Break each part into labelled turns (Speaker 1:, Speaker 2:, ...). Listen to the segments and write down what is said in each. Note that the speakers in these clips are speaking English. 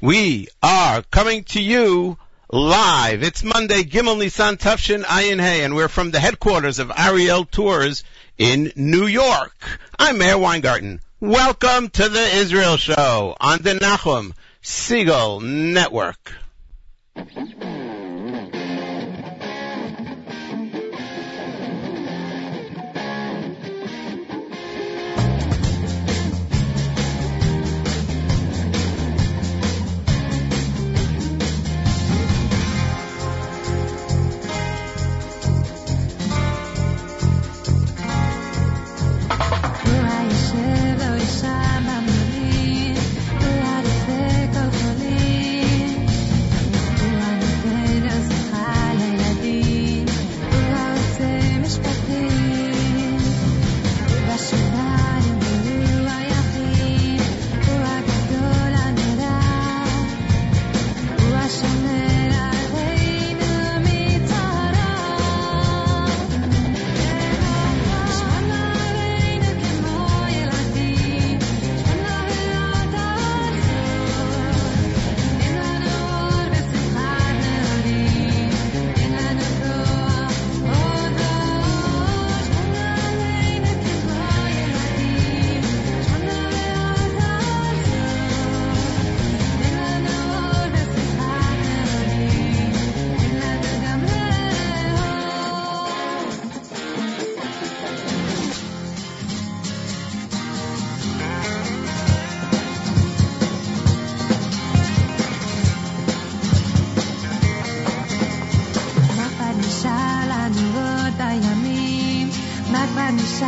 Speaker 1: We are coming to you live. It's Monday, Gimel Nisan Tufshin Ayin Hay, and we're from the headquarters of Ariel Tours in New York. I'm Meir Weingarten. Welcome to the Israel Show on the Nachum Segal Network.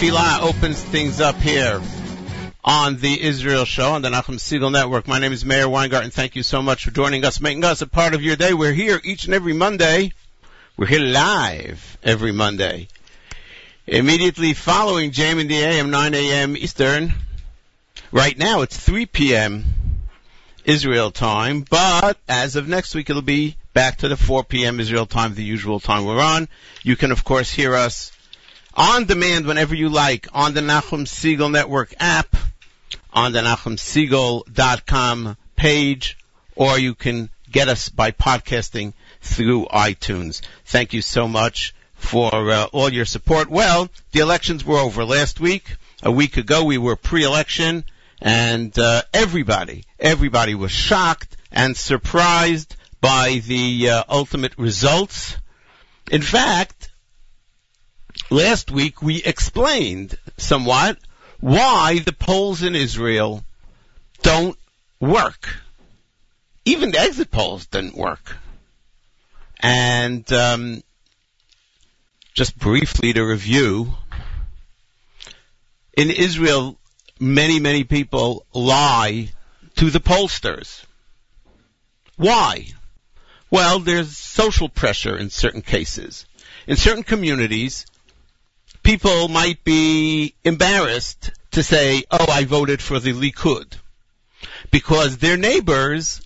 Speaker 1: with opens things up here on the Israel Show on the Nachum Segal Network. My name is Meir Weingarten. Thank you so much for joining us, making us a part of your day. We're here each and every Monday. We're here live every Monday. Immediately following JM in the AM, 9 a.m. Eastern. Right now it's 3 p.m. Israel time, but as of next week it'll be back to the 4 p.m. Israel time, the usual time we're on. You can of course hear us on demand whenever you like on the Nachum Segal Network app, on the NachumSegal.com page, or you can get us by podcasting through iTunes. Thank you so much for uh, all your support. Well, the elections were over last week. A week ago we were pre-election and uh, everybody, everybody was shocked and surprised by the uh, ultimate results. In fact, last week we explained somewhat why the polls in Israel don't work. Even the exit polls didn't work. And um, just briefly to review, in Israel
Speaker 2: many, many people lie to the pollsters. Why? Well, there's social pressure in certain cases. In certain communities, people might be embarrassed to say, oh, I voted for the Likud. Because their neighbors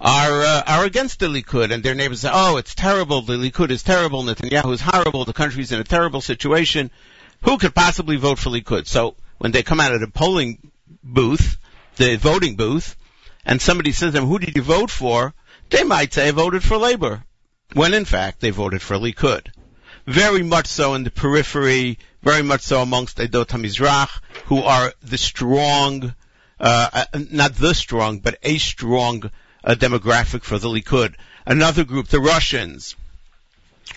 Speaker 2: are uh, are against the Likud, and their neighbors say, "Oh, it's terrible. The Likud is terrible. Netanyahu is horrible. The country's in a terrible situation. Who could possibly vote for Likud?" So when they come out of the polling booth, the voting booth, and somebody says to them, "Who did you vote for?" They might say, "I voted for Labor," when in fact they voted for Likud. Very much so in the periphery, very much so amongst Edot HaMizrach, who are the strong, uh, uh not the strong, but a strong a demographic for the Likud. Another group, the Russians,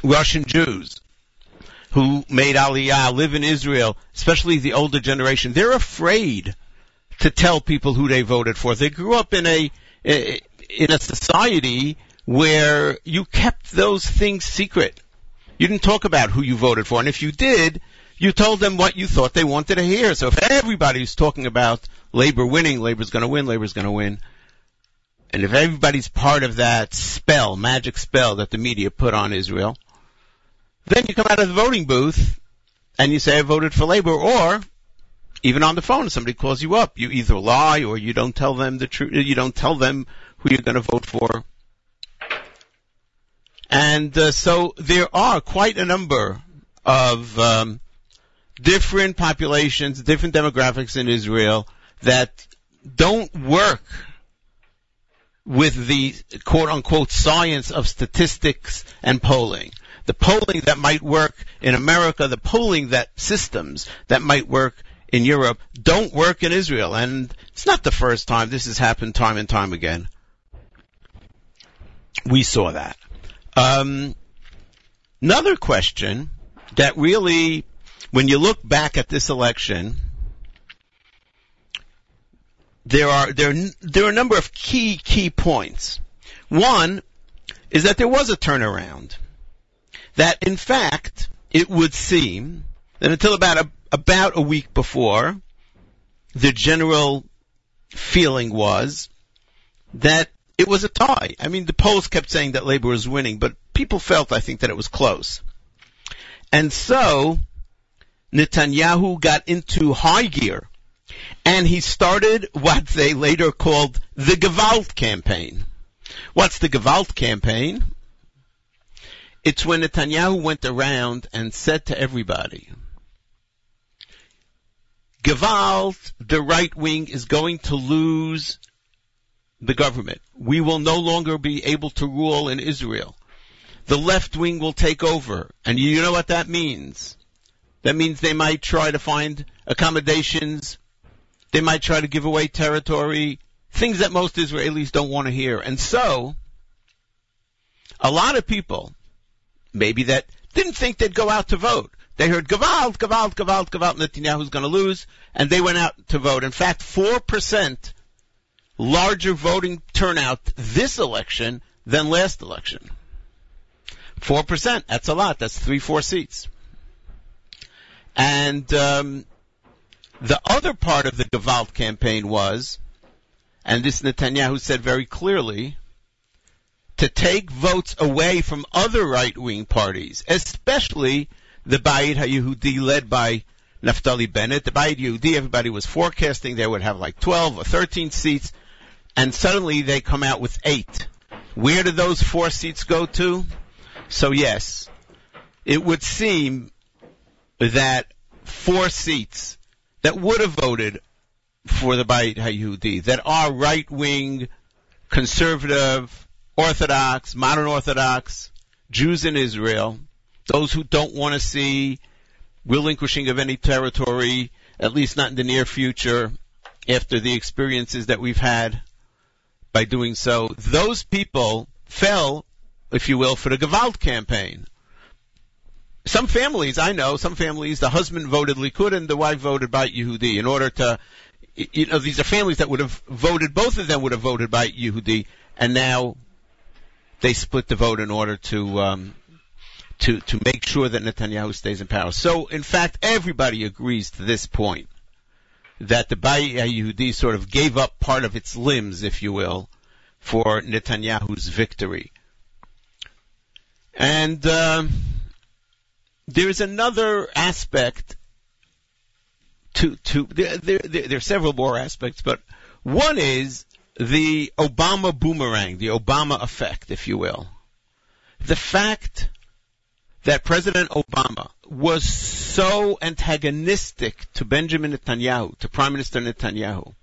Speaker 2: Russian Jews, who made Aliyah, live in Israel, especially the older generation, they're afraid to tell people who they voted for. They grew up in a, in a society where you kept those things secret. You didn't talk about who you voted for, and if you did, you told them what you thought they wanted to hear. So if everybody's talking about labor winning, labor's gonna win, labor's gonna win, and if everybody's part of that spell, magic spell that the media put on Israel, then you come out of the voting booth and you say I voted for labor or even on the phone somebody calls you up, you either lie or you don't tell them the truth, you don't tell them who you're going to vote for. And uh, so there are quite a number of um, different populations, different demographics in Israel that don't work with the quote unquote science of statistics and polling. The polling that might work in America, the polling that systems that might work in Europe don't work in Israel. And it's not the first time. This has happened time and time again. We saw that. Um, another question that really, when you look back at this election, there are there there are a number of key key points. One is that there was a turnaround. That in fact it would seem that until about a, about a week before, the general feeling was that it was a tie. I mean, the polls kept saying that Labor was winning, but people felt, I think, that it was close. And so, Netanyahu got into high gear and he started what they later called the Gewalt campaign. What's the Gewalt campaign? It's when Netanyahu went around and said to everybody, Gewalt, the right wing, is going to lose the government. We will no longer be able to rule in Israel. The left wing will take over. And you know what that means? That means they might try to find accommodations they might try to give away territory, things that most Israelis don't want to hear. And so, a lot of people, maybe that didn't think they'd go out to vote. They heard Gewalt, Gewalt, Gewalt, Gewalt, Netanyahu's going to lose, and they went out to vote. In fact, 4% larger voting turnout this election than last election. 4%, that's a lot. That's three, four seats. And um, the other part of the Gewalt campaign was, and this Netanyahu said very clearly, to take votes away from other right-wing parties, especially the Bayit HaYehudi led by Naftali Bennett. The Bayit Yehudi, everybody was forecasting they would have like 12 or 13 seats, and suddenly they come out with eight. Where do those four seats go to? So yes, it would seem that four seats that would have voted for the Bayit HaYehudi, that are right-wing, conservative, Orthodox, modern Orthodox, Jews in Israel, those who don't want to see relinquishing of any territory, at least not in the near future, after the experiences that we've had by doing so, those people fell, if you will, for the Gewalt campaign. Some families I know, some families, the husband voted Likud and the wife voted Bayit Yehudi. In order to, you know, these are families that would have voted, both of them would have voted Bayit Yehudi, and now they split the vote in order to, um, to, to make sure that Netanyahu stays in power. So, in fact, everybody agrees to this point that the Bayit Yehudi sort of gave up part of its limbs, if you will, for Netanyahu's victory. And uh, there is another aspect to to there, there, there are several more aspects, but one is the Obama boomerang, the Obama effect, if you will. The fact that President Obama was so antagonistic to Benjamin Netanyahu, to Prime Minister Netanyahu,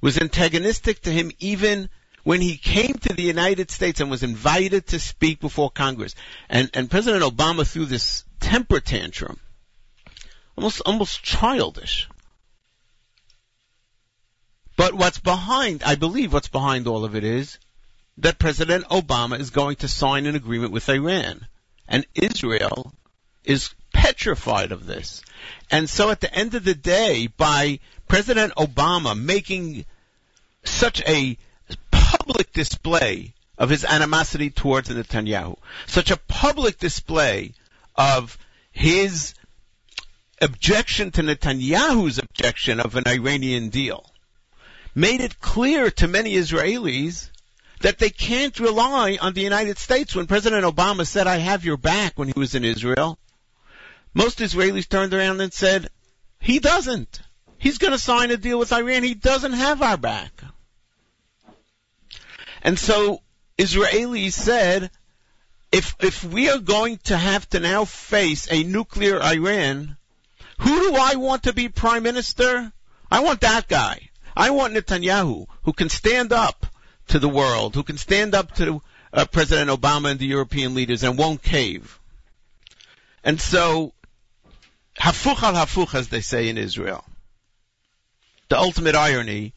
Speaker 2: was antagonistic to him even when he came to the United States and was invited to speak before Congress. And, and President Obama threw this temper tantrum, almost, almost childish. But what's behind, I believe what's behind all of it is that President Obama is going to sign an agreement with Iran. And Israel is petrified of this. And so at the end of the day, by President Obama making such a public display of his animosity towards Netanyahu, such a public display of his objection to Netanyahu's objection of an Iranian deal, made it clear to many Israelis that they can't rely on the United States. When President Obama said, I have your back when he was in Israel, most Israelis turned around and said, he doesn't. He's going to sign a deal with Iran. He doesn't have our back. And so Israelis said, if, if we are going to have to now face a nuclear Iran, who do I want to be prime minister? I want that guy. I want Netanyahu, who can stand up to the world, who can stand up to uh, President Obama and the European leaders and won't cave. And so, hafuch al hafuch, as they say in Israel. The ultimate irony,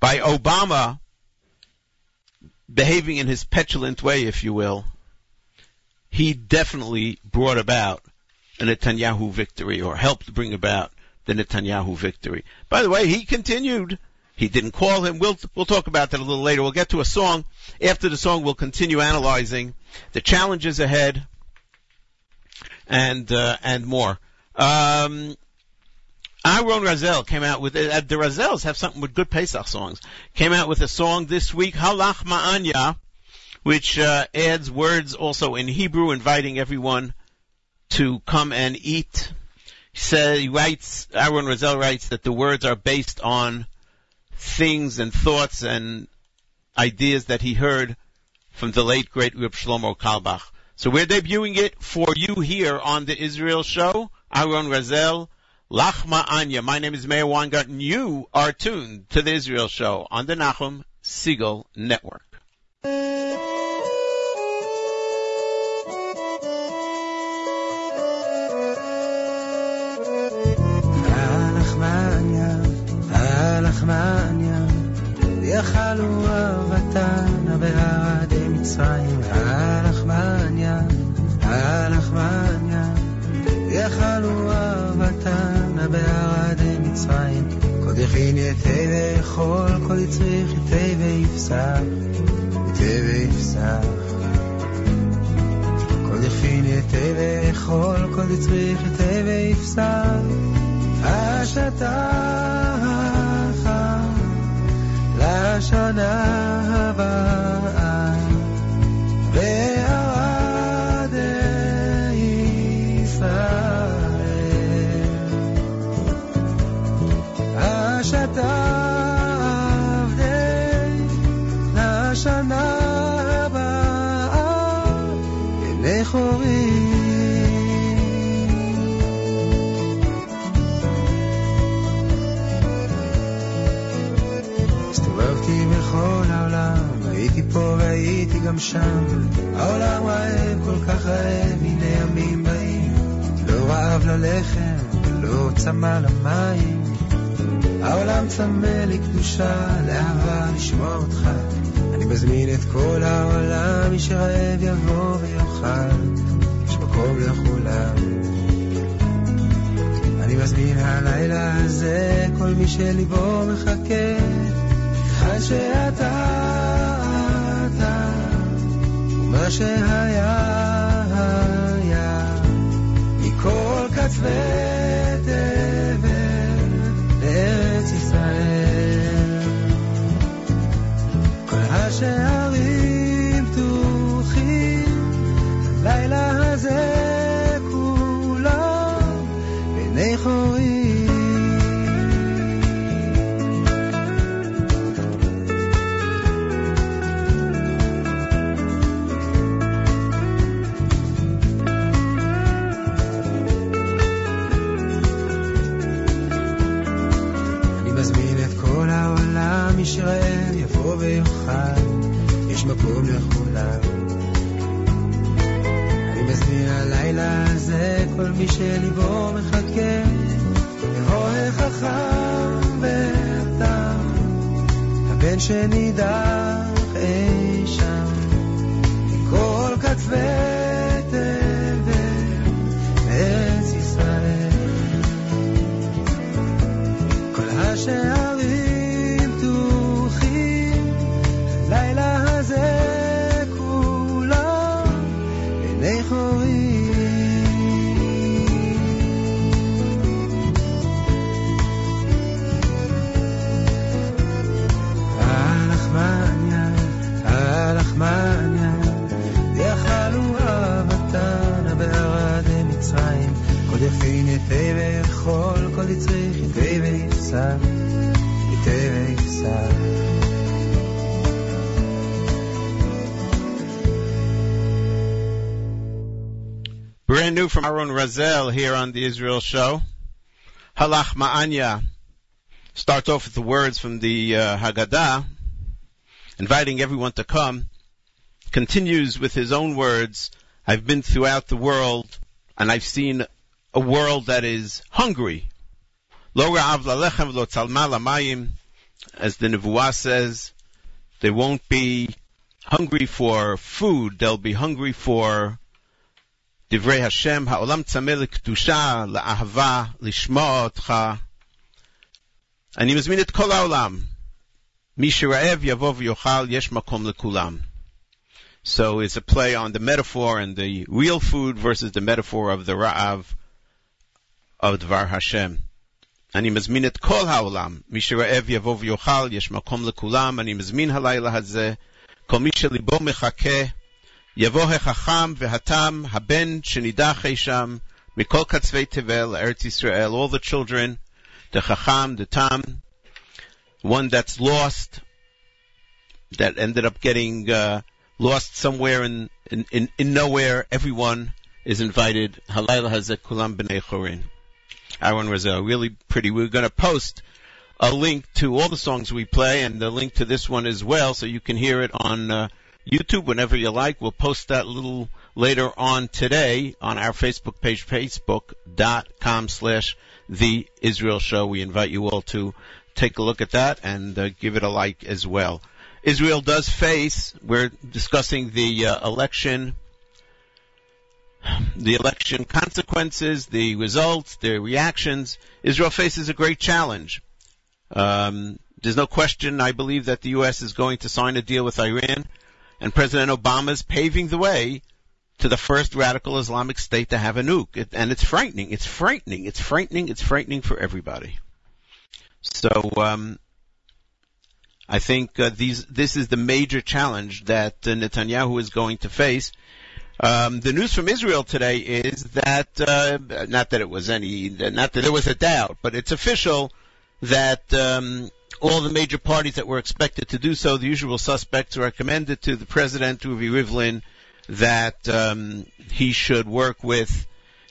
Speaker 2: by Obama behaving in his petulant way, if you will, he definitely brought about a Netanyahu victory or helped bring about the Netanyahu victory. By the way, he continued he didn't call him. We'll we'll talk about that a little later. We'll get to a song. After the song, we'll continue analyzing the challenges ahead and uh, and more. Um, Aaron Razel came out with uh, the Razels have something with good Pesach songs. Came out with a song this week, Ha Lachma Anya, which uh, adds words also in Hebrew, inviting everyone to come and eat. He says he writes. Aaron Razel writes that the words are based on things and thoughts and ideas that he heard from the late great Reb Shlomo Carlebach. So we're debuting it for you here on the Israel Show. Aaron Razel, Lachma Anya. My name is Meir Weingarten, and you are tuned to the Israel Show on the Nachum Segal Network.
Speaker 3: מצרים. כל דכין יתה ואכול, כל יצריך יתה ויפסח, יתה ויפסח. כל דכין יתה ואכול, כל יצריך יתה ויפסח, השתה לשנה הבאה גם שם. העולם רעב, כל כך רעב, הנה ימים באים. לא רעב ללחם, ולא צמא למים. העולם צמא לקדושה, לאהבה, לשמוע אותך. אני מזמין את כל העולם, מי שרעב יבוא ויאכל. יש מקום לכולם. אני מזמין הלילה הזה, כל מי שליבו מחכה, עד שאתה... מה שהיה היה. מכל קצווי תבל לארץ ישראל. כל
Speaker 2: השעה Aaron Razel here on the Israel Show. Ha Lachma Anya starts off with the words from the uh, Haggadah, inviting everyone to come. Continues with his own words, I've been throughout the world and I've seen a world that is hungry. As the Nevuah says, they won't be hungry for food, they'll be hungry for דברי השם, העולם צמא לקדושה, לאהבה, לשמוע אותך. אני מזמין את כל העולם. מי שרעב יבוא ויאכל, יש מקום לכולם. So it's a play on the metaphor and the real food versus the metaphor of the ra'av of Dvar Hashem. אני מזמין את כל העולם, מי שרעב יבוא ויאכל, יש מקום לכולם, אני מזמין הלילה הזה, כל מי שליבו מחכה, יבוא החכם והתם, הבן שנידח אי שם, מכל קצווי תבל, לארץ ישראל, all the children, the chacham, the tam, one that's lost, that ended up getting uh, lost somewhere in, in, in, in nowhere, everyone is invited. Halayla hazek kulam b'nei chorin. Aaron Razel, really pretty. We're going to post a link to all the songs we play and the link to this one as well, so you can hear it on uh, YouTube whenever you like. We'll post that little later on today on our Facebook page, facebook.com slash the Israel Show. We invite you all to take a look at that and uh, give it a like as well. Israel does face, we're discussing the uh, election, the election consequences, the results, the reactions. Israel faces a great challenge. Um, there's no question, I believe, that the U.S. is going to sign a deal with Iran and President Obama is paving the way to the first radical Islamic state to have a nuke. It, and it's frightening. It's frightening. It's frightening. It's frightening for everybody. So, um, I think uh, these, this is the major challenge that uh, Netanyahu is going to face. Um, the news from Israel today is that, uh, not that it was any, not that there was a doubt, but it's official that um, all the major parties that were expected to do so, the usual suspects, recommended to the president, Ruby Rivlin, that um, he should work with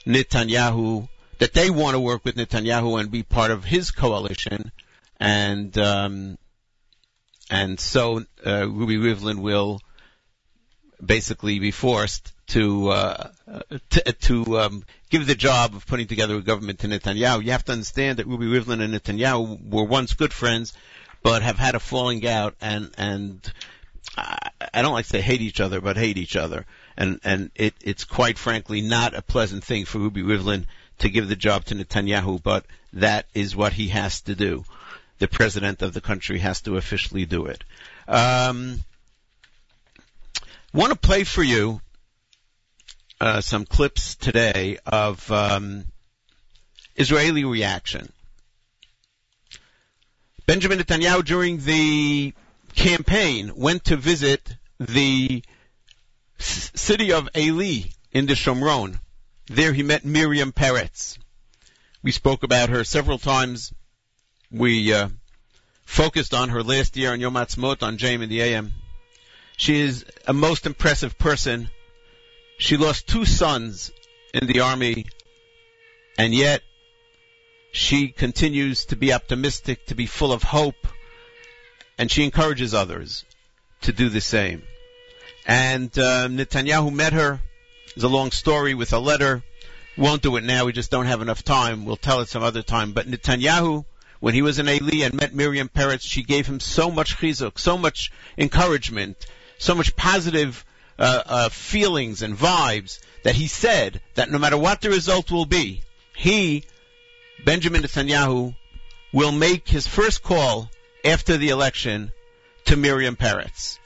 Speaker 2: Netanyahu, that they want to work with Netanyahu and be part of his coalition, and um, and so uh, Ruby Rivlin will basically be forced to uh, to, to um, give the job of putting together a government to Netanyahu. You have to understand that Ruby Rivlin and Netanyahu were once good friends, but have had a falling out, and and I don't like to say hate each other, but hate each other, and and it, it's quite frankly not a pleasant thing for Ruby Rivlin to give the job to Netanyahu, but that is what he has to do. The president of the country has to officially do it. Um, want to play for you uh, some clips today of um, Israeli reaction. Benjamin Netanyahu, during the campaign, went to visit the c- city of Eli in the Shomron. There he met Miriam Peretz. We spoke about her several times. We uh, focused on her last year on Yom Ha'atzmaut on JM in the AM. She is a most impressive person. She lost two sons in the army, and yet she continues to be optimistic, to be full of hope, and she encourages others to do the same. And uh, Netanyahu met her. It's a long story with a letter. Won't do it now. We just don't have enough time. We'll tell it some other time. But Netanyahu, when he was in Eli and met Miriam Peretz, she gave him so much chizuk, so much encouragement, so much positive uh, uh, feelings and vibes that he said that no matter what the result will be, he, Benjamin Netanyahu, will make his first call after the election to Miriam Peretz.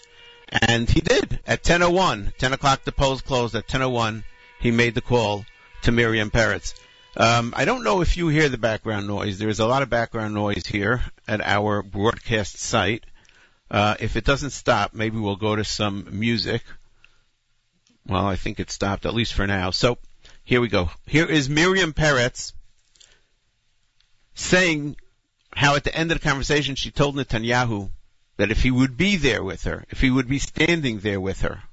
Speaker 2: And he did at 10:01, 10 o'clock. The polls closed at 10:01. He made the call to Miriam Peretz. Um, I don't know if you hear the background noise. There is a lot of background noise here at our broadcast site. Uh, if it doesn't stop, maybe we'll go to some music. Well, I think it stopped, at least for now. So, here we go. Here is Miriam Peretz saying how at the end of the conversation she told Netanyahu that if he would be there with her, if he would be standing there with her,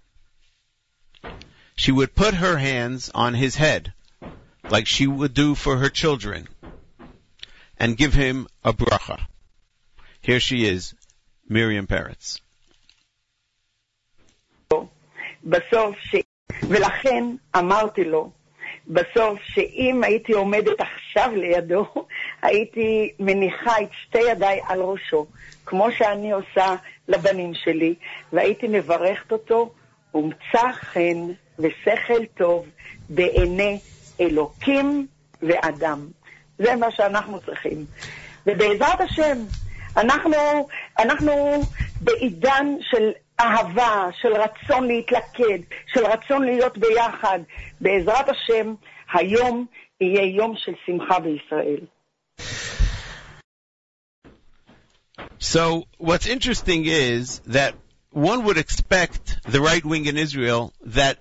Speaker 2: she would put her hands on his head like she would do for her children and give him a bracha. Here she is, Miriam Peretz.
Speaker 4: בסוף, ש... ולכן אמרתי לו, בסוף, שאם הייתי עומדת עכשיו לידו, הייתי מניחה את שתי ידיי על ראשו, כמו שאני עושה לבנים שלי, והייתי מברכת אותו, ומצא חן ושכל טוב בעיני אלוקים ואדם. זה מה שאנחנו צריכים. ובעזרת השם, אנחנו, אנחנו בעידן של אהבה, של רצון להתלכד, של רצון להיות ביחד. בעזרת השם, היום יהיה יום של שמחה בישראל.
Speaker 2: So what's interesting is that one would expect the right wing in Israel that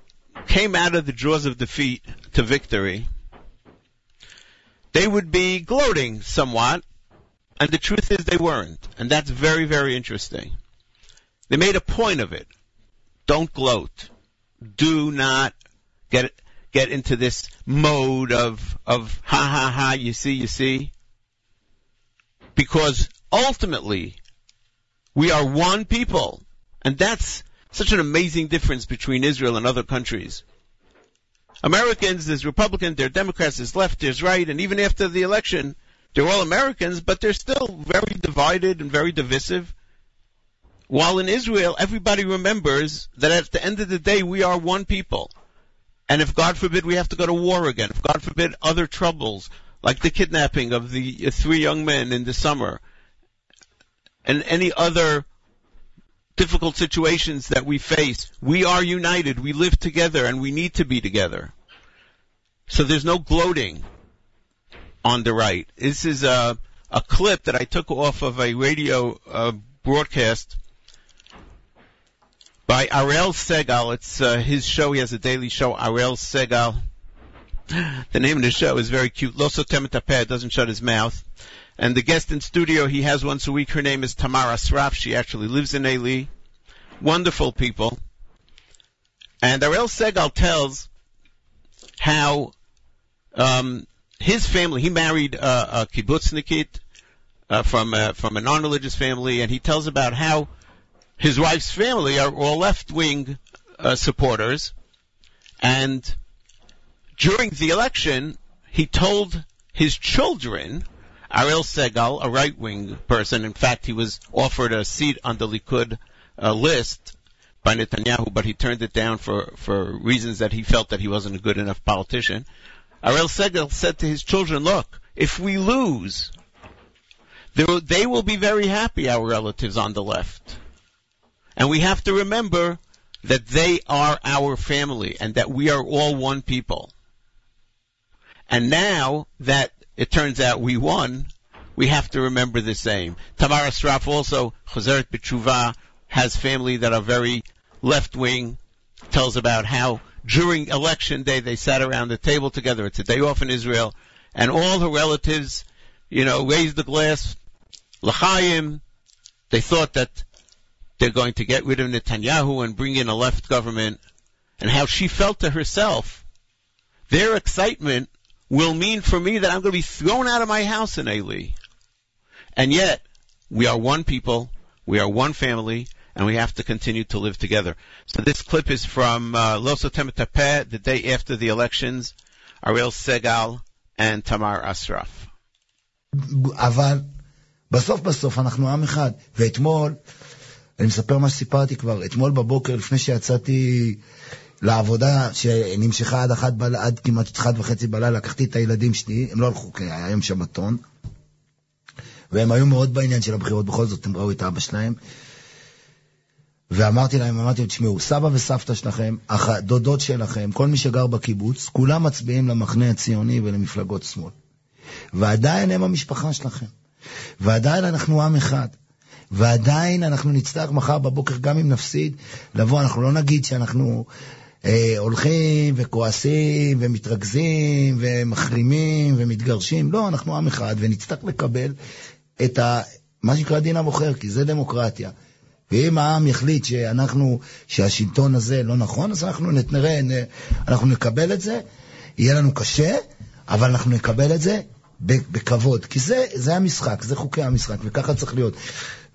Speaker 2: came out of the jaws of defeat to victory, they would be gloating somewhat, and the truth is they weren't. And that's very, very interesting. They made a point of it. Don't gloat. Do not get get into this mode of of ha ha ha. You see, you see. Because ultimately, we are one people, and that's such an amazing difference between Israel and other countries. Americans, there's Republicans, there's Democrats, there's left, there's right, and even after the election, they're all Americans, but they're still very divided and very divisive. While in Israel, everybody remembers that at the end of the day, we are one people. And if God forbid we have to go to war again, if God forbid other troubles, like the kidnapping of the three young men in the summer, and any other difficult situations that we face, we are united, we live together, and we need to be together. So there's no gloating on the right. This is a, a clip that I took off of a radio uh, broadcast by Ariel Segal. It's uh, his show. He has a daily show, Ariel Segal. The name of the show is very cute. Lo sotem doesn't shut his mouth. And the guest in studio he has once a week, her name is Tamar Asraf. She actually lives in Eli. Wonderful people. And Ariel Segal tells how um, his family, he married uh, a kibbutznikit uh, from, uh, from a non-religious family, and he tells about how his wife's family are all left-wing uh, supporters, and during the election, he told his children, Ariel Segal, a right-wing person, in fact, he was offered a seat on the Likud uh, list by Netanyahu, but he turned it down for, for reasons that he felt that he wasn't a good enough politician. Ariel Segal said to his children, look, if we lose, they will be very happy, our relatives on the left. And we have to remember that they are our family and that we are all one people. And now that it turns out we won, we have to remember the same. Tamar Asraf also, Chazeret B'tshuva, has family that are very left wing, tells about how during election day they sat around the table together. It's a day off in Israel, and all her relatives, you know, raised the glass, l'chaim. They thought that they're going to get rid of Netanyahu and bring in a left government, and how she felt to herself. Their excitement will mean for me that I'm going to be thrown out of my house in Eli. And yet, we are one people, we are one family, and we have to continue to live together. So this clip is from uh, Lo Sotem the day after the elections, Ariel Segal and Tamar Asraf.
Speaker 5: אבל בסוף בסוף אנחנו עם אחד. ואתמול, אני מספר מה שסיפרתי כבר, אתמול בבוקר לפני שיצאתי לעבודה שנמשכה עד, אחת בל... עד כמעט אחת וחצי בלילה, לקחתי את הילדים שלי, הם לא הלכו, כי היה יום שבתון, והם היו מאוד בעניין של הבחירות, בכל זאת הם ראו את אבא שלהם. ואמרתי להם, אמרתי להם, תשמעו, סבא וסבתא שלכם, דודות שלכם, כל מי שגר בקיבוץ, כולם מצביעים למחנה הציוני ולמפלגות שמאל. ועדיין הם המשפחה שלכם. ועדיין אנחנו עם אחד. ועדיין אנחנו נצטרך מחר בבוקר, גם אם נפסיד, לבוא, אנחנו לא נגיד שאנחנו אה, הולכים וכועסים ומתרכזים ומחרימים ומתגרשים, לא, אנחנו עם אחד ונצטרך לקבל את ה, מה שנקרא דין הבוחר, כי זה דמוקרטיה. ואם העם יחליט שאנחנו, שהשלטון הזה לא נכון, אז אנחנו נראה, אנחנו נקבל את זה, יהיה לנו קשה, אבל אנחנו נקבל את זה בכבוד, כי זה, זה המשחק, זה חוקי המשחק, וככה צריך להיות.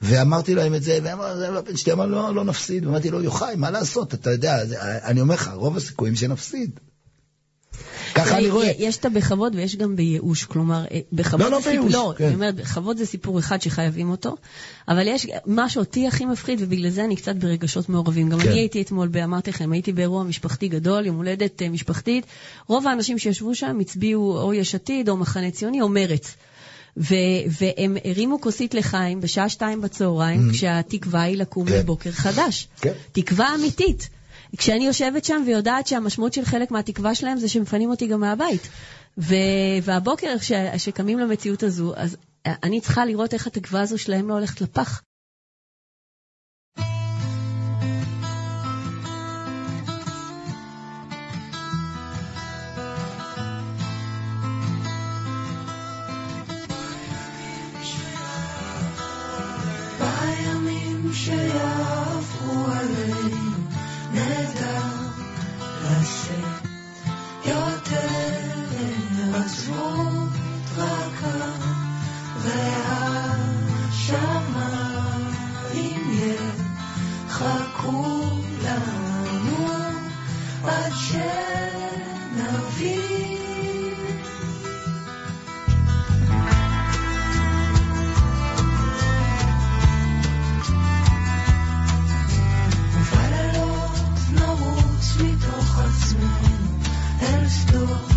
Speaker 5: ואמרתי להם את זה, והבן שלי אמר, לא, לא נפסיד. ואמרתי לו, יוחאי, מה לעשות? אתה יודע, אני אומר לך, רוב הסיכויים שנפסיד. ככה אני רואה.
Speaker 6: יש את הבכבוד ויש גם בייאוש, כלומר, אה, בכבוד
Speaker 5: לא, לא סיפור,
Speaker 6: לא,
Speaker 5: כן.
Speaker 6: אני אומרת, בכבוד זה סיפור אחד שחייבים אותו, אבל יש מה שאותי הכי מפחיד, ובגלל זה אני קצת ברגשות מעורבים. גם
Speaker 5: כן.
Speaker 6: אני הייתי אתמול, אמרתי לכם, הייתי באירוע משפחתי גדול, יום הולדת אה, משפחתית, רוב האנשים שישבו שם הצביעו או יש עתיד, או מחנה ציוני, או מרץ. ו- והם הרימו כוסית לחיים בשעה שתיים בצהריים,
Speaker 5: Mm.
Speaker 6: כשהתקווה היא לקום
Speaker 5: כן.
Speaker 6: לבוקר חדש.
Speaker 5: כן.
Speaker 6: תקווה אמיתית. כשאני יושבת שם ויודעת שהמשמעות של חלק מהתקווה שלהם זה שמפנים אותי גם מהבית. ו- והבוקר ש- שקמים למציאות הזו, אז אני צריכה לראות איך התקווה הזו שלהם לא הולכת לפח.
Speaker 7: Cristo.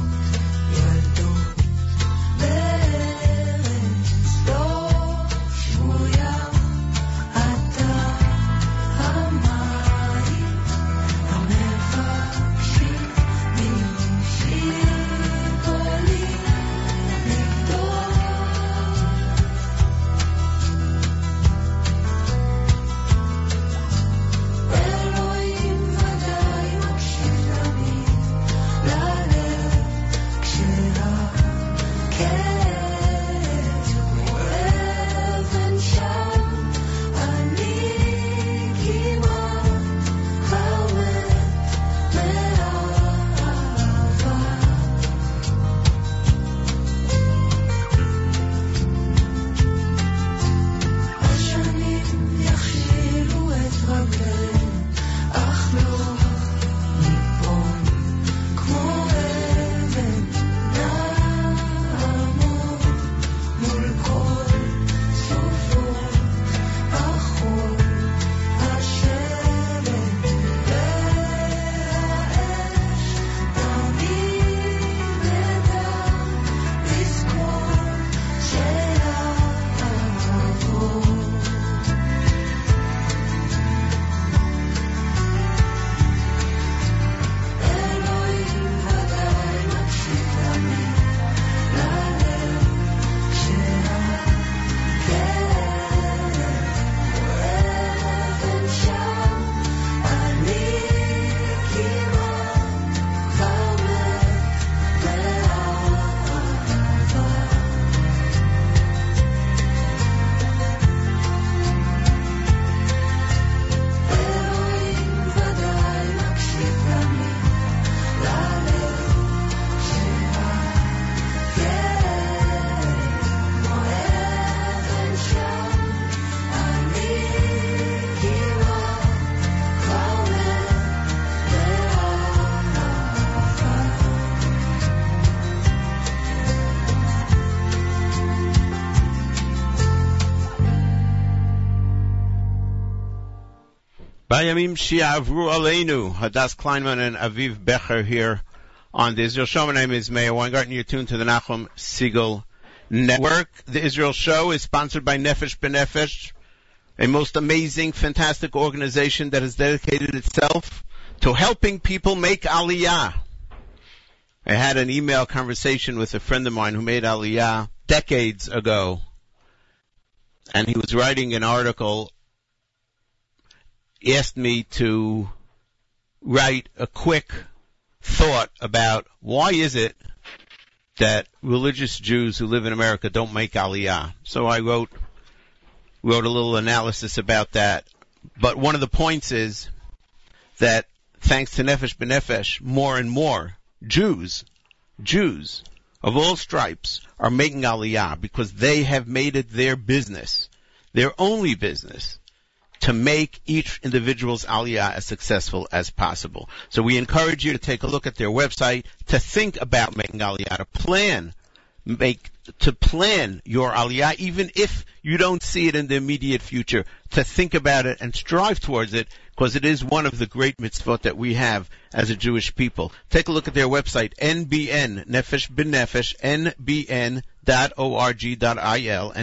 Speaker 2: Bayamim Shiavru Aleinu, Hadas Kleinman and Aviv Becher here on the Israel Show. My name is Meir Weingarten. You're tuned to the Nachum Segal Network. The Israel Show is sponsored by Nefesh B'Nefesh, a most amazing, fantastic organization that has dedicated itself to helping people make Aliyah. I had an email conversation with a friend of mine who made Aliyah decades ago, and he was writing an article asked me to write a quick thought about why is it that religious Jews who live in America don't make Aliyah. So I wrote wrote a little analysis about that. But one of the points is that thanks to Nefesh B'Nefesh, more and more Jews, Jews of all stripes are making Aliyah because they have made it their business, their only business, to make each individual's aliyah as successful as possible. So we encourage you to take a look at their website, to think about making aliyah, to plan, make, to plan your aliyah, even if you don't see it in the immediate future, to think about it and strive towards it, because it is one of the great mitzvot that we have as a Jewish people. Take a look at their website, NBN, Nefesh B'Nefesh, nbn.org.il,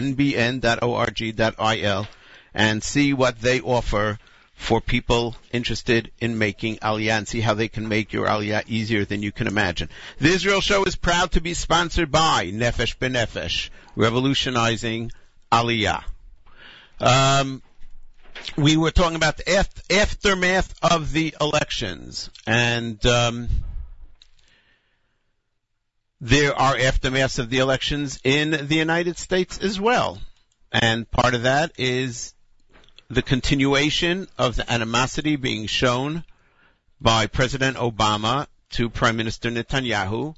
Speaker 2: nbn.org.il, and see what they offer for people interested in making Aliyah and see how they can make your Aliyah easier than you can imagine. The Israel Show is proud to be sponsored by Nefesh B'Nefesh, revolutionizing Aliyah. Um, we were talking about the af- aftermath of the elections, and um, there are aftermaths of the elections in the United States as well. And part of that is the continuation of the animosity being shown by President Obama to Prime Minister Netanyahu.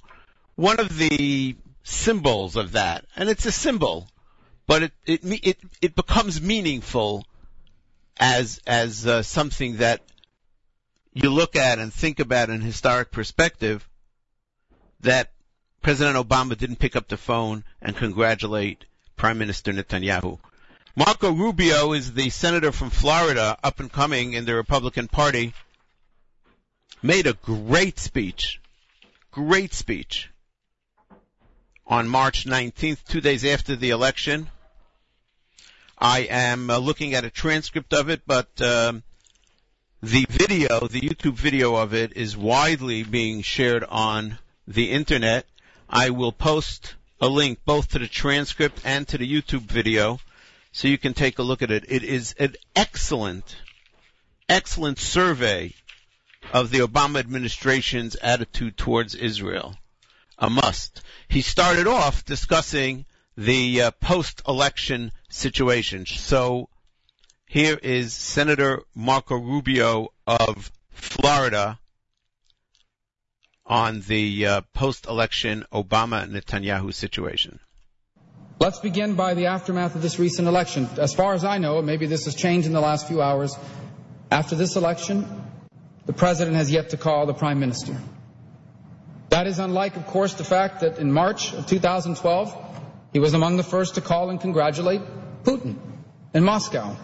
Speaker 2: One of the symbols of that, and it's a symbol, but it it it, it becomes meaningful as as uh, something that you look at and think about in historic perspective. That President Obama didn't pick up the phone and congratulate Prime Minister Netanyahu. Marco Rubio is the senator from Florida, up and coming in the Republican Party, made a great speech, great speech on March 19th, two days after the election. I am uh, looking at a transcript of it, but um, the video, the YouTube video of it, is widely being shared on the internet. I will post a link both to the transcript and to the YouTube video so you can take a look at it. It is an excellent, excellent survey of the Obama administration's attitude towards Israel. A must. He started off discussing the uh, post-election situation. So here is Senator Marco Rubio of Florida on the uh, post-election Obama Netanyahu situation.
Speaker 8: Let's begin by the aftermath of this recent election. As far as I know, maybe this has changed in the last few hours, after this election, the president has yet to call the prime minister. That is unlike, of course, the fact that in March of 2012, he was among the first to call and congratulate Putin in Moscow.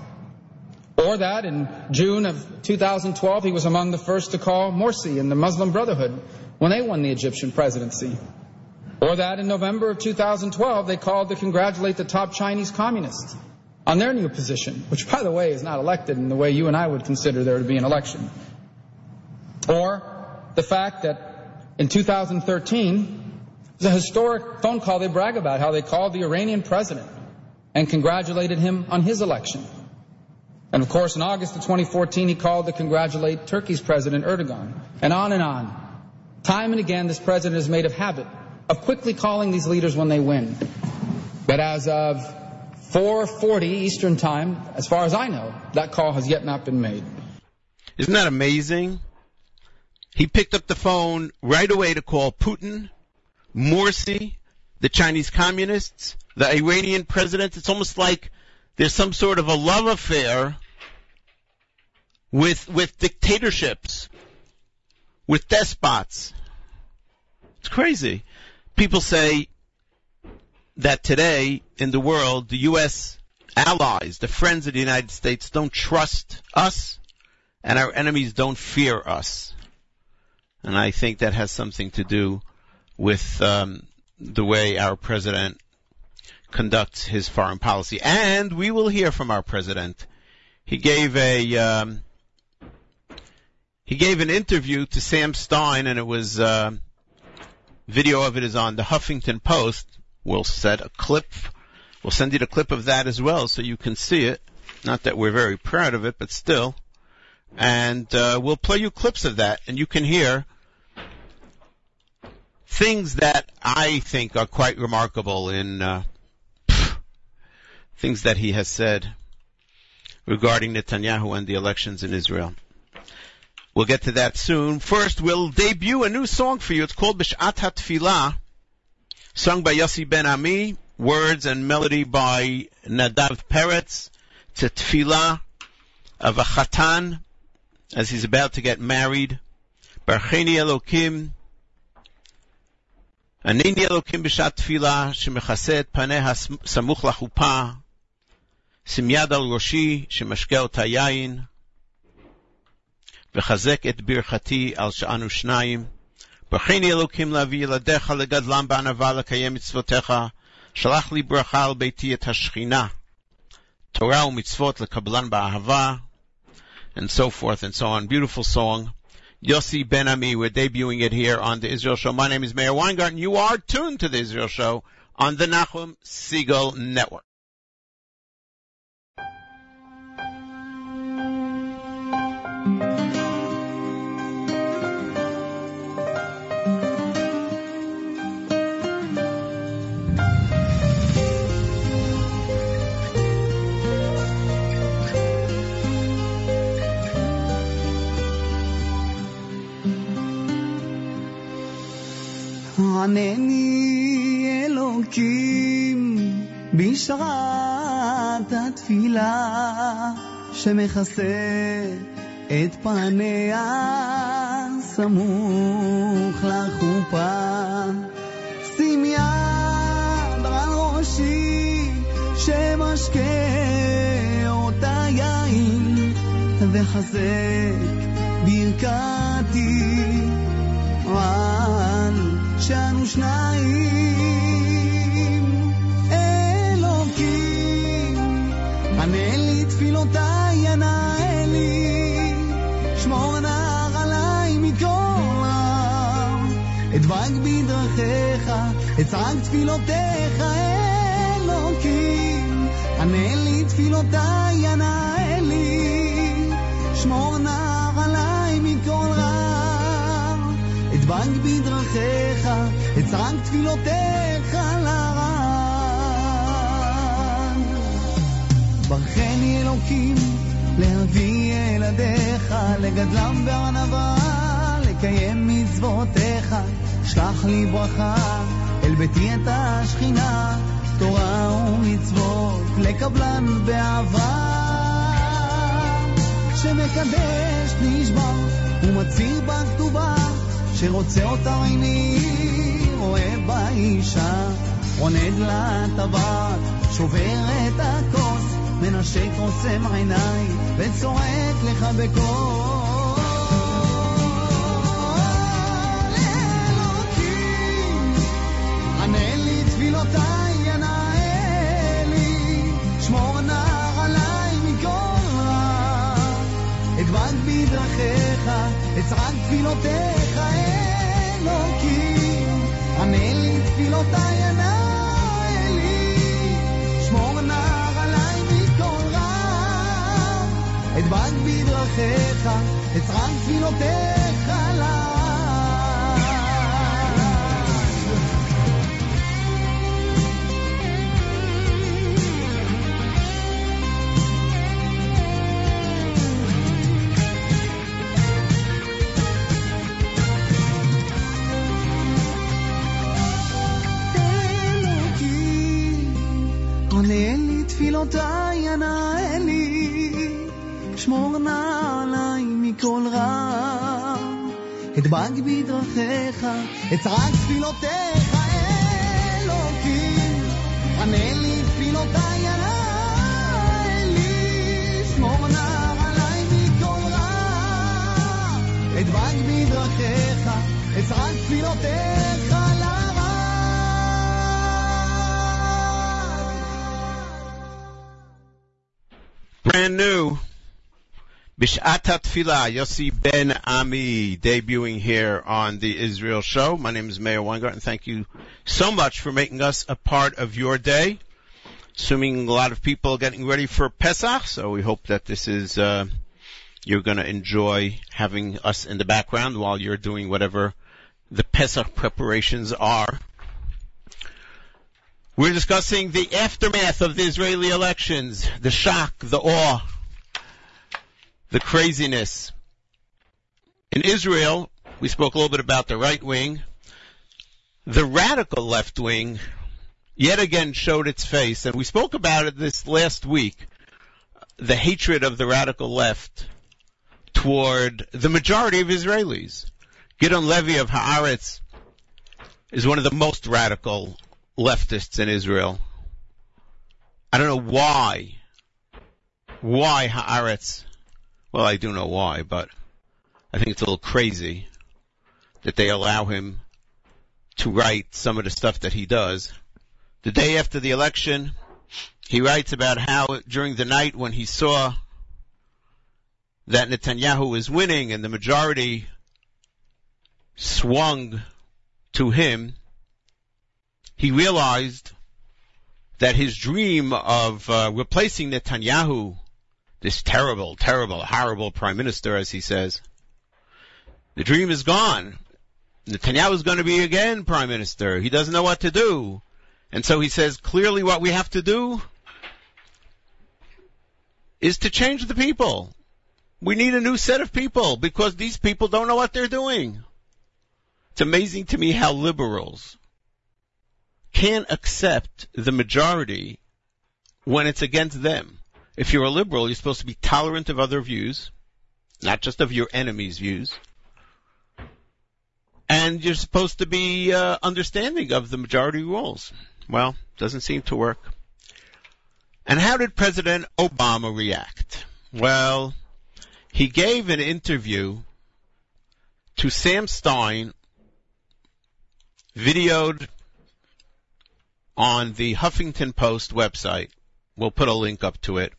Speaker 8: Or that in June of 2012, he was among the first to call Morsi and the Muslim Brotherhood when they won the Egyptian presidency. Or that in November of 2012, they called to congratulate the top Chinese communists on their new position, which, by the way, is not elected in the way you and I would consider there to be an election. Or the fact that in 2013, it was a historic phone call they brag about, how they called the Iranian president and congratulated him on his election. And of course, in August of 2014, he called to congratulate Turkey's President Erdogan, and on and on. Time and again, this president has made a habit of quickly calling these leaders when they win. But as of 4:40 Eastern Time, as far as I know, that call has yet not been made.
Speaker 2: Isn't that amazing? He picked up the phone right away to call Putin, Morsi, the Chinese communists, the Iranian president. It's almost like there's some sort of a love affair with with dictatorships, with despots. It's crazy. People say that today in the world, the U.S. allies, the friends of the United States, don't trust us and our enemies don't fear us. And I think that has something to do with um, the way our president conducts his foreign policy. And we will hear from our president. He gave a um, he gave an interview to Sam Stein, and it was uh, video of it is on the Huffington Post. We'll set a clip. We'll send you the clip of that as well, so you can see it. Not that we're very proud of it, but still. And uh, we'll play you clips of that, and you can hear things that I think are quite remarkable in uh, things that he has said regarding Netanyahu and the elections in Israel. We'll get to that soon. First, we'll debut a new song for you. It's called Bishat HaTfilah, sung by Yossi Ben Ami, words and melody by Nadav Peretz. It's a tefillah of a chatan as he's about to get married. Barcheni Elokim. Anini Elokim Bishat Tfilah, Shemechaset Paneh Samuch Lachupa, Simyad Al Roshi, Shemashkeo Tayayin. וחזק את ברכתי על שאנו שניים. אלוקים להביא ילדיך לגדלם בענווה לקיים מצוותיך. שלח לי ברכה על ביתי את השכינה. And so forth and so on. Beautiful song. Yossi Ben Ami, we're debuting it here on the Israel Show. My name is Meir Weingarten. You are tuned to the Israel Show on the Nachum Segal Network.
Speaker 9: ענני אלוקים בשעת התפילה שמכסה את פניה סמוך לחופה. שים יד על ראשי שמשקה אותה יין וחזק ברכתי שניים. אלוקים ענה לי תפילותיי ענה לי שמור נער עליי מכל רע אדבק בדרכיך אצעק תפילותיך אלוקים. ענה לי תפילותיי ענה לי שמור נער עליי מכל רע. אדבק בדרכיך, תפילותיך לרן. ברכני אלוקים, להביא ילדיך, לגדלם בענווה, לקיים מצוותיך, שלח לי ברכה, אל ביתי את השכינה, תורה ומצוות, לקבלן באהבה. שמקדש נשבע ומצהיר בכתובה שרוצה אותה עיני באישה עונד לה טבעת שובר את הכוס מנשק עוצם עיניי וצועק לך בקול ענה תפילותיי, ענה לי, שמור נער עליי מכל רע. אדבק בדרכיך, אצעק תפילותיך, אלוקים. את בד בדרכיך, את רם תפילותיך עליו. אדבק בדרכיך, אצעק תפילותיך, אלוקים, ענה לי תפילותיי אלי, שמור נא עליי מכל רע, אדבק בדרכיך, אצעק תפילותיך לרע.
Speaker 2: Brand new. Bishat Tefillah, Yossi Ben Ami, debuting here on the Israel Show. My name is Meir Weingarten. Thank you so much for making us a part of your day. Assuming a lot of people are getting ready for Pesach, so we hope that this is, uh, you're gonna enjoy having us in the background while you're doing whatever the Pesach preparations are. We're discussing the aftermath of the Israeli elections, the shock, the awe, the craziness. In Israel, we spoke a little bit about the right wing. The radical left wing yet again showed its face, and we spoke about it this last week. The hatred of the radical left toward the majority of Israelis. Gideon Levy of Haaretz is one of the most radical leftists in Israel. I don't know why. Why Haaretz? Well, I do know why, but I think it's a little crazy that they allow him to write some of the stuff that he does. The day after the election, he writes about how during the night when he saw that Netanyahu was winning and the majority swung to him, he realized that his dream of uh, replacing Netanyahu, this terrible, terrible, horrible prime minister, as he says, the dream is gone. Netanyahu is going to be again prime minister. He doesn't know what to do. And so he says, clearly what we have to do is to change the people. We need a new set of people because these people don't know what they're doing. It's amazing to me how liberals can't accept the majority when it's against them. If you're a liberal, you're supposed to be tolerant of other views, not just of your enemies' views. And you're supposed to be uh, understanding of the majority rules. Well, doesn't seem to work. And how did President Obama react? Well, he gave an interview to Sam Stein, videoed on the Huffington Post website. We'll put a link up to it.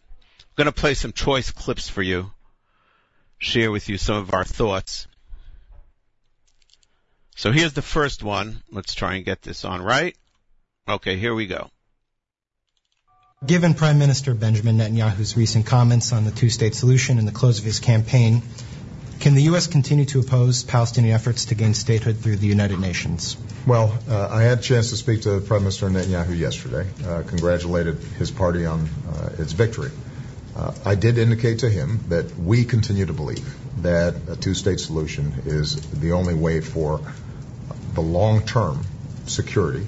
Speaker 2: I'm going to play some choice clips for you, share with you some of our thoughts. So here's the first one. Let's try and get this on right. Okay, here we go.
Speaker 10: Given Prime Minister Benjamin Netanyahu's recent comments on the two-state solution and the close of his campaign, can the U.S. continue to oppose Palestinian efforts to gain statehood through the United Nations?
Speaker 11: Well, uh, I had a chance to speak to Prime Minister Netanyahu yesterday. Uh, congratulated his party on uh, its victory. Uh, I did indicate to him that we continue to believe that a two-state solution is the only way for the long-term security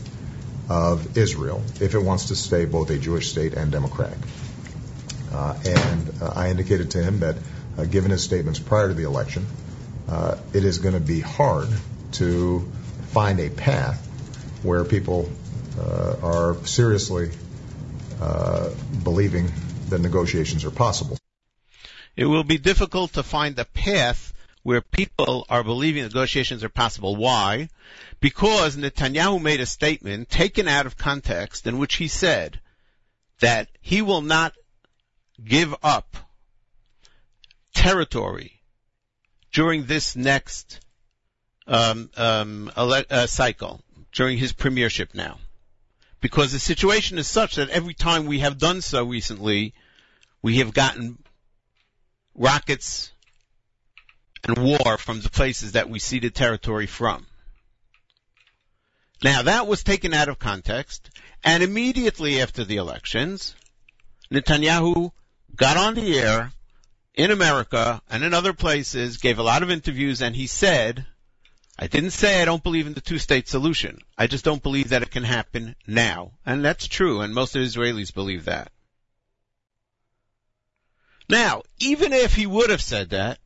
Speaker 11: of Israel if it wants to stay both a Jewish state and democratic. Uh, and uh, I indicated to him that, uh, given his statements prior to the election, uh, it is going to be hard to find a path where people uh, are seriously believing that negotiations are possible.
Speaker 2: It will be difficult to find a path where people are believing negotiations are possible. Why? Because Netanyahu made a statement taken out of context in which he said that he will not give up territory during this next um, um, ele- uh, cycle, during his premiership now. Because the situation is such that every time we have done so recently, we have gotten rockets and war from the places that we ceded territory from. Now that was taken out of context, and immediately after the elections, Netanyahu got on the air in America and in other places, gave a lot of interviews, and he said, I didn't say I don't believe in the two-state solution. I just don't believe that it can happen now. And that's true, and most of Israelis believe that. Now, even if he would have said that,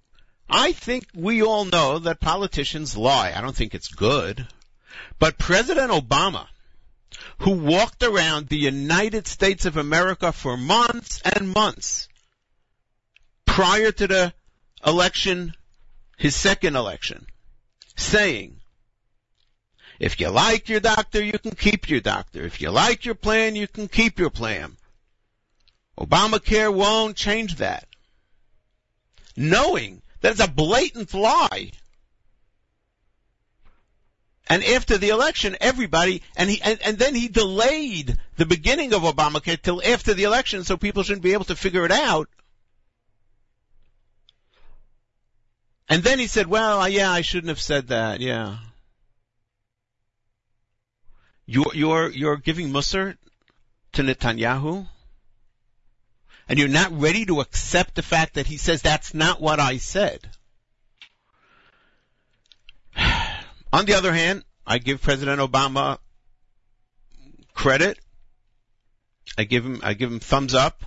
Speaker 2: I think we all know that politicians lie. I don't think it's good. But President Obama, who walked around the United States of America for months and months prior to the election, his second election, saying If you like your doctor, you can keep your doctor. If you like your plan, you can keep your plan. Obamacare won't change that. Knowing that it's a blatant lie. And after the election, everybody, and he, and, and then he delayed the beginning of Obamacare till after the election so people shouldn't be able to figure it out. And then he said, well, yeah, I shouldn't have said that, yeah. You're, you're, you're giving Musar to Netanyahu? And you're not ready to accept the fact that he says that's not what I said. On the other hand, I give President Obama credit. I give him, I give him thumbs up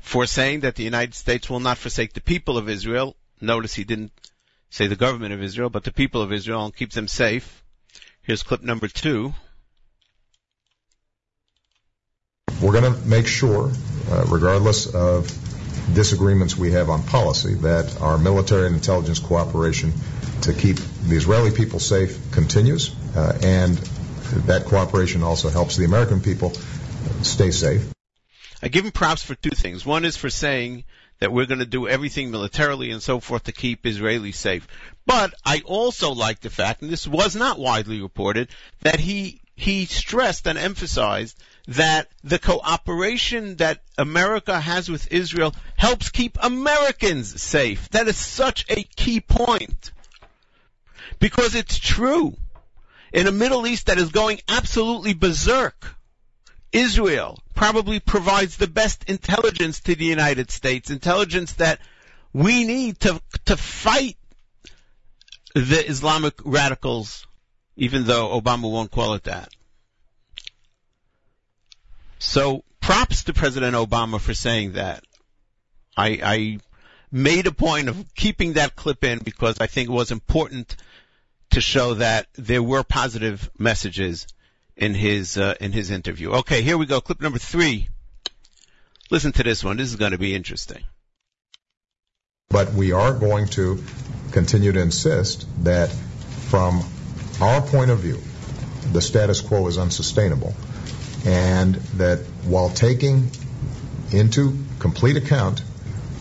Speaker 2: for saying that the United States will not forsake the people of Israel. Notice he didn't say the government of Israel, but the people of Israel and keep them safe. Here's clip number two.
Speaker 11: We're going to make sure, uh, regardless of disagreements we have on policy, that our military and intelligence cooperation to keep the Israeli people safe continues, uh, and that cooperation also helps the American people stay safe.
Speaker 2: I give him props for two things. One is for saying that we're going to do everything militarily and so forth to keep Israelis safe. But I also like the fact, and this was not widely reported, that he he stressed and emphasized that the cooperation that America has with Israel helps keep Americans safe. That is such a key point. Because it's true. In a Middle East that is going absolutely berserk, Israel probably provides the best intelligence to the United States, intelligence that we need to, to fight the Islamic radicals, even though Obama won't call it that. So props to President Obama for saying that. I, I made a point of keeping that clip in because I think it was important to show that there were positive messages in his uh, in his interview. Okay, here we go. Clip number three. Listen to this one. This is going to be interesting.
Speaker 11: But we are going to continue to insist that from our point of view, the status quo is unsustainable. And that while taking into complete account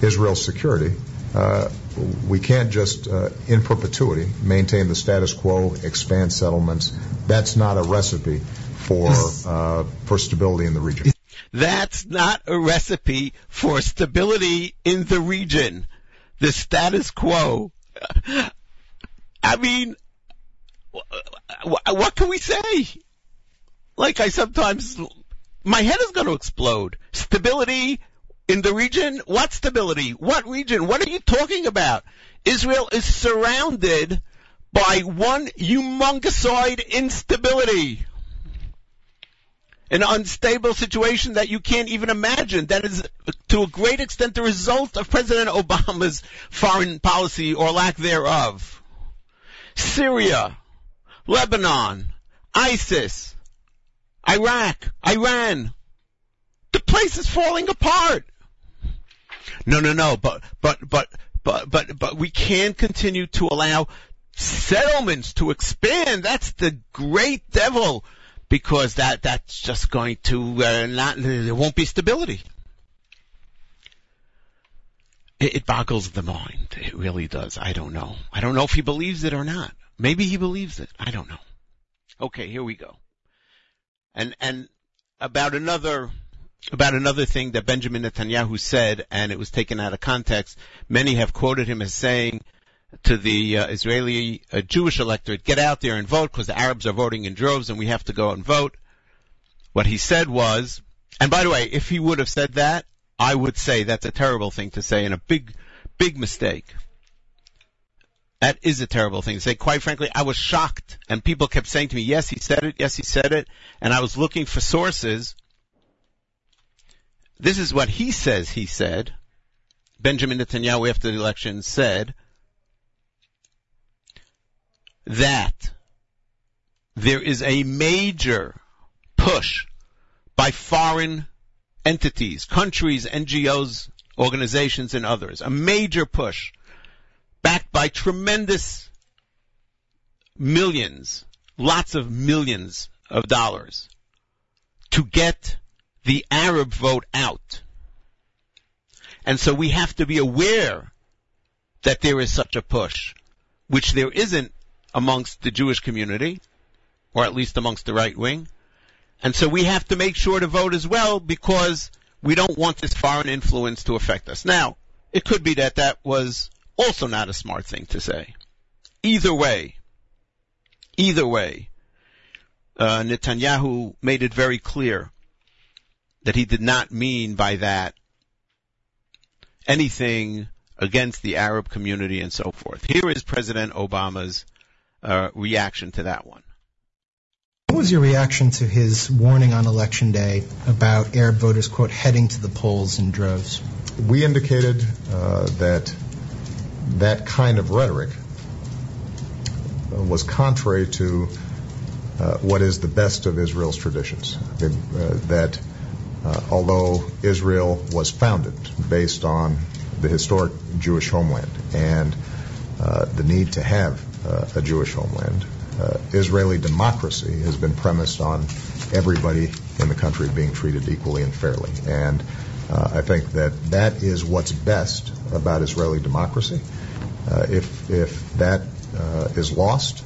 Speaker 11: Israel's security, uh, we can't just uh, in perpetuity maintain the status quo, expand settlements. That's not a recipe for uh, for stability in the region.
Speaker 2: That's not a recipe for stability in the region. The status quo. I mean, what can we say? Like I sometimes, my head is going to explode. Stability in the region? What stability? What region? What are you talking about? Israel is surrounded by one humongouside instability. An unstable situation that you can't even imagine. That is, to a great extent, the result of President Obama's foreign policy or lack thereof. Syria, Lebanon, ISIS, Iraq, Iran. The place is falling apart. No, no, no, but, but, but, but, but, but we can't continue to allow settlements to expand. That's the great devil because that, that's just going to, uh, not, there won't be stability. It, it boggles the mind. It really does. I don't know. I don't know if he believes it or not. Maybe he believes it. I don't know. Okay, here we go. And, and about another, about another thing that Benjamin Netanyahu said, and it was taken out of context. Many have quoted him as saying to the uh, Israeli uh, Jewish electorate, get out there and vote because the Arabs are voting in droves and we have to go and vote. What he said was, and by the way, if he would have said that, I would say that's a terrible thing to say and a big, big mistake. That is a terrible thing to say. Quite frankly, I was shocked and people kept saying to me, yes, he said it, yes, he said it, and I was looking for sources. This is what he says he said. Benjamin Netanyahu after the election said that there is a major push by foreign entities, countries, NGOs, organizations, and others. A major push backed by tremendous millions lots of millions of dollars to get the Arab vote out. And so we have to be aware that there is such a push, which there isn't amongst the Jewish community, or at least amongst the right wing. And so we have to make sure to vote as well because we don't want this foreign influence to affect us. Now, it could be that that was also not a smart thing to say. Either way, either way, uh, Netanyahu made it very clear that he did not mean by that anything against the Arab community and so forth. Here is President Obama's uh, reaction to that one.
Speaker 10: What was your reaction to his warning on election day about Arab voters, quote, heading to the polls in droves?
Speaker 11: We indicated uh, that that kind of rhetoric was contrary to uh, what is the best of Israel's traditions. Uh, that uh, although Israel was founded based on the historic Jewish homeland and uh, the need to have uh, a Jewish homeland, uh, Israeli democracy has been premised on everybody in the country being treated equally and fairly. And uh, I think that that is what's best about Israeli democracy. Uh, if if that uh, is lost,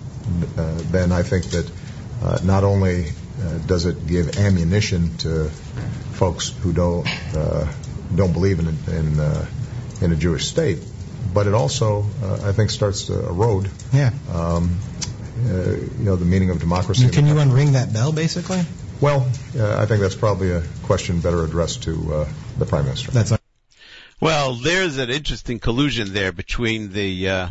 Speaker 11: uh, then I think that uh, not only uh, does it give ammunition to folks who don't uh, don't believe in a, in, uh, in a Jewish state, but it also uh, I think starts to erode
Speaker 10: Yeah.
Speaker 11: um, uh, you know the meaning of democracy.
Speaker 10: Can you unring that bell, basically?
Speaker 11: Well, uh, I think that's probably a question better addressed to uh, the prime minister.
Speaker 10: That's
Speaker 2: Well, there's an interesting collusion there between the uh,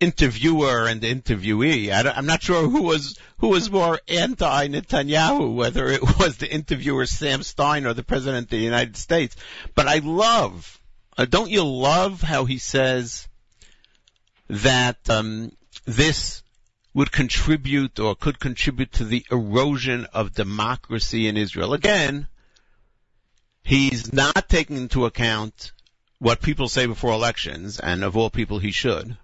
Speaker 2: interviewer and the interviewee. I am not sure who was who was more anti Netanyahu, whether it was the interviewer Sam Stein or the president of the United States. But I love, uh, don't you love how he says that um, this would contribute or could contribute to the erosion of democracy in Israel? Again, he's not taking into account what people say before elections, and of all people he should.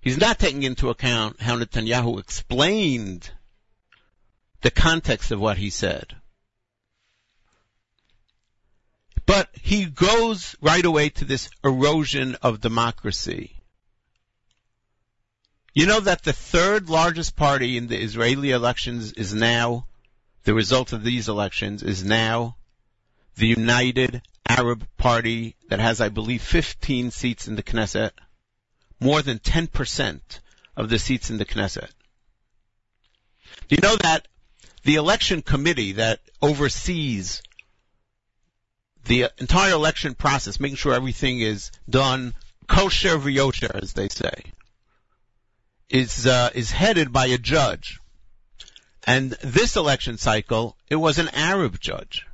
Speaker 2: He's not taking into account how Netanyahu explained the context of what he said. But he goes right away to this erosion of democracy. You know that the third largest party in the Israeli elections is now, the result of these elections is now the United Arab Party that has, I believe, 15 seats in the Knesset, more than 10% of the seats in the Knesset. Do you know that the election committee that oversees the entire election process, making sure everything is done kosher v'yosher, as they say, is uh, is headed by a judge. And this election cycle, it was an Arab judge.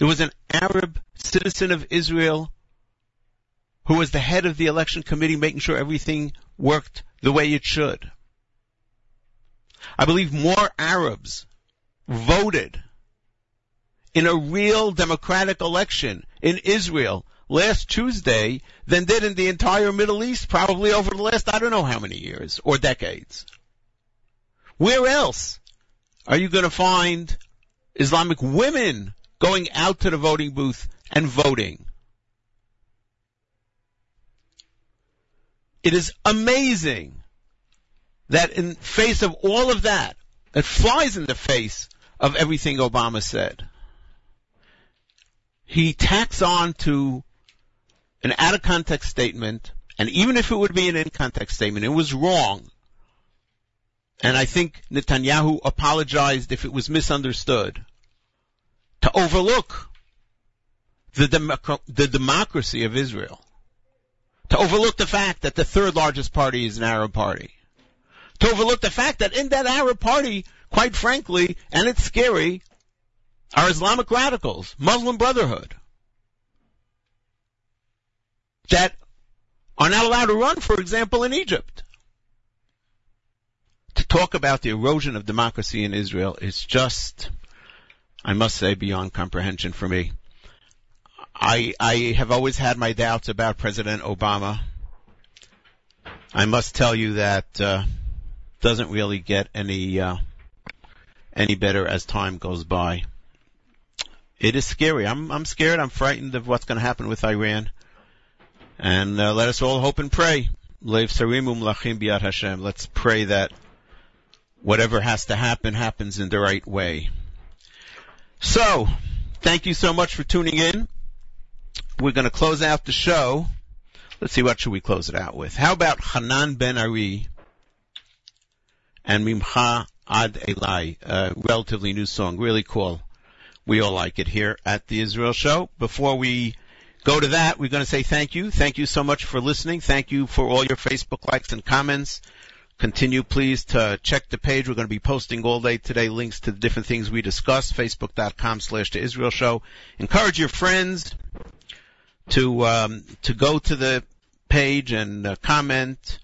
Speaker 2: It was an Arab citizen of Israel who was the head of the election committee, making sure everything worked the way it should. I believe more Arabs voted in a real democratic election in Israel last Tuesday than did in the entire Middle East probably over the last I don't know how many years or decades. Where else are you going to find Islamic women going out to the voting booth and voting? It is amazing that in face of all of that, it flies in the face of everything Obama said. He tacks on to an out of context statement, and even if it would be an in context statement, it was wrong. And I think Netanyahu apologized if it was misunderstood. To overlook the, democ- the democracy of Israel. To overlook the fact that the third largest party is an Arab party. To overlook the fact that in that Arab party, quite frankly, and it's scary, are Islamic radicals, Muslim Brotherhood, that are not allowed to run, for example, in Egypt. To talk about the erosion of democracy in Israel is just, I must say, beyond comprehension for me. I, I have always had my doubts about President Obama. I must tell you that uh, doesn't really get any uh, any better as time goes by. It is scary. I'm I'm scared. I'm frightened of what's going to happen with Iran. And uh, let us all hope and pray. Hashem. Let's pray that whatever has to happen happens in the right way. So, thank you so much for tuning in. We're going to close out the show. Let's see, what should we close it out with? How about Hanan Ben Ari and Mimcha Ad Elai, a relatively new song, really cool. We all like it here at the Israel Show. Before we go to that, we're going to say thank you. Thank you so much for listening. Thank you for all your Facebook likes and comments. Continue please to check the page. We're going to be posting all day today links to the different things we discussed. Facebook.com slash the Israel Show. Encourage your friends to um, to go to the page and uh, comment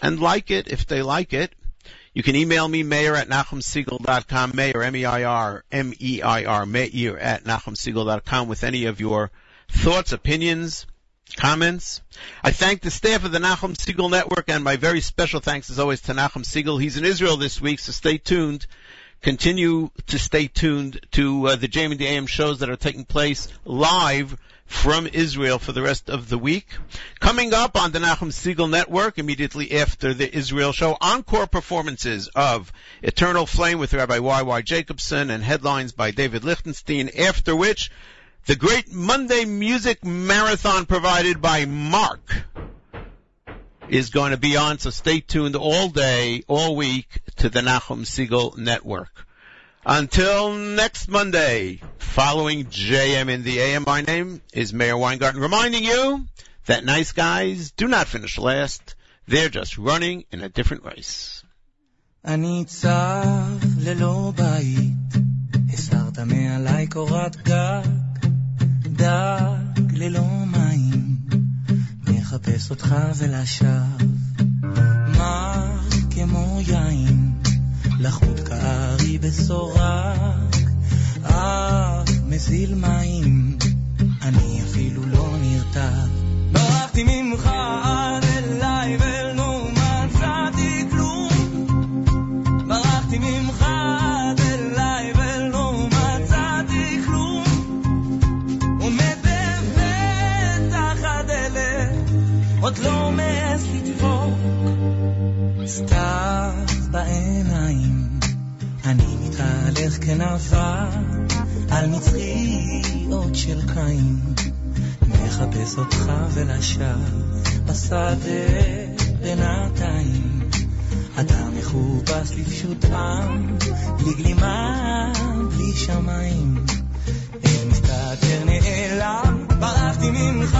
Speaker 2: and like it if they like it. You can email me, meir at nachumsegal.com, meir, M-E-I-R, M-E-I-R, meir at nachumsegal.com with any of your thoughts, opinions, comments. I thank the staff of the Nachum Segal Network and my very special thanks as always to Nachum Segal. He's in Israel this week, so stay tuned. Continue to stay tuned to uh, the JM the AM shows that are taking place live from Israel for the rest of the week. Coming up on the Nachum Segal Network immediately after the Israel show, encore performances of Eternal Flame with Rabbi Y.Y. Jacobson and headlines by David Lichtenstein, after which the great Monday music marathon provided by Mark is going to be on, so stay tuned all day, all week to the Nachum Segal Network. Until next Monday, following JM in the AM, my name is Meir Weingarten reminding you that nice guys do not finish last. They're just running in a different race.
Speaker 12: אני צר ללא בית, הסרת מעלי קורת גג דג ללא מים, מחפש אותך ולשווא. מר כמו יין, לחוט כארי בסורק, אף מזיל מים, אני אפילו לא נרתע. ברחתי ממך עוד לא מעז לדפוק. סתיו בעיניים, אני מתהלך כנבל על מצחיות של קין. מחפש אותך ולשווא בשדה בינתיים. אתה מחופש לפשוט עם, בלי גלימה, בלי שמיים. אין מסתתר נעלם, ברחתי ממך